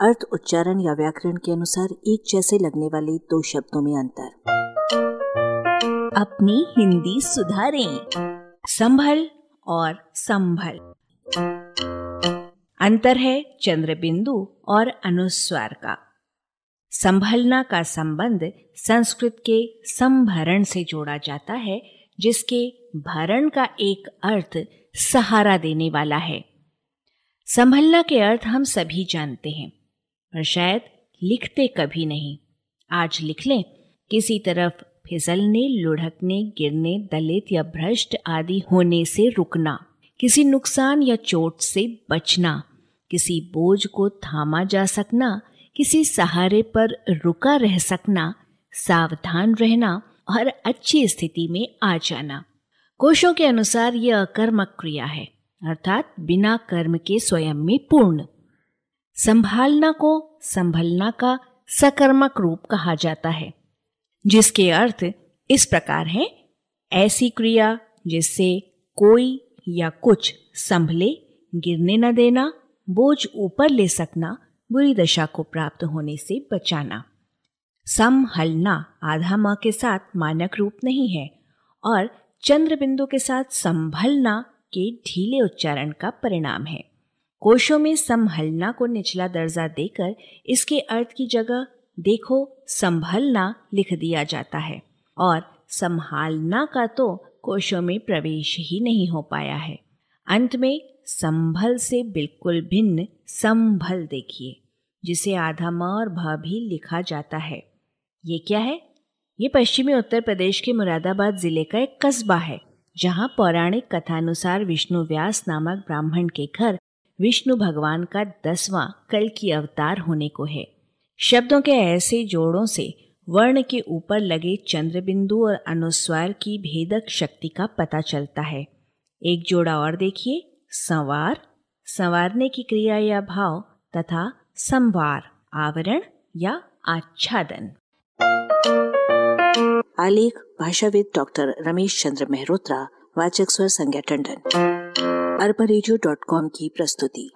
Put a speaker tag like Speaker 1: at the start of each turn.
Speaker 1: अर्थ, उच्चारण या व्याकरण के अनुसार एक जैसे लगने वाले दो शब्दों में अंतर।
Speaker 2: अपनी हिंदी सुधारें। संभल और संभल। अंतर है चंद्र बिंदु और अनुस्वार का। संभलना का संबंध संस्कृत के संभरण से जोड़ा जाता है, जिसके भरण का एक अर्थ सहारा देने वाला है। संभलना के अर्थ हम सभी जानते हैं। पर शायद लिखते कभी नहीं। आज लिख लें, किसी तरफ़ फिसलने, लुढ़कने, गिरने, दलित या भ्रष्ट आदि होने से रुकना, किसी नुकसान या चोट से बचना, किसी बोझ को थामा जा सकना, किसी सहारे पर रुका रह सकना, सावधान रहना और अच्छी स्थिति में आ जाना। कोशों के अनुसार यह अकर्मक क्रिया है, अर्थात बिना कर्म के स्वयं में पूर्ण। संभालना को संभलना का सकर्मक रूप कहा जाता है, जिसके अर्थ इस प्रकार हैं। ऐसी क्रिया जिससे कोई या कुछ संभले, गिरने न देना, बोझ ऊपर ले सकना, बुरी दशा को प्राप्त होने से बचाना। समहलना आधा म के साथ मानक रूप नहीं है, और चंद्र बिंदु के साथ संभलना के ढीले उच्चारण का परिणाम है। कोशों में संभलना को निचला दर्जा देकर इसके अर्थ की जगह देखो, संभलना लिख दिया जाता है और संभालना का तो कोशों में प्रवेश ही नहीं हो पाया है। अंत में संभल से बिल्कुल भिन्न संभल देखिए, जिसे आधा म और भ भी लिखा जाता है। ये क्या है? ये पश्चिमी उत्तर प्रदेश के मुरादाबाद ज़िले का एक कस्बा है, जहाँ पौराणिक कथानुसार विष्णु व्यास नामक ब्राह्मण के घर विष्णु भगवान का दसवां कल की अवतार होने को है। शब्दों के ऐसे जोड़ों से वर्ण के ऊपर लगे चंद्र बिंदु और अनुस्वार की भेदक शक्ति का पता चलता है। एक जोड़ा और देखिए, संवार। संवारने की क्रिया या भाव तथा संवार, आवरण या आच्छादन।
Speaker 1: आलेख, भाषाविद डॉक्टर रमेश चंद्र मेहरोत्रा, वाचक स्वर संज्ञा टंडन। अरबा की प्रस्तुति।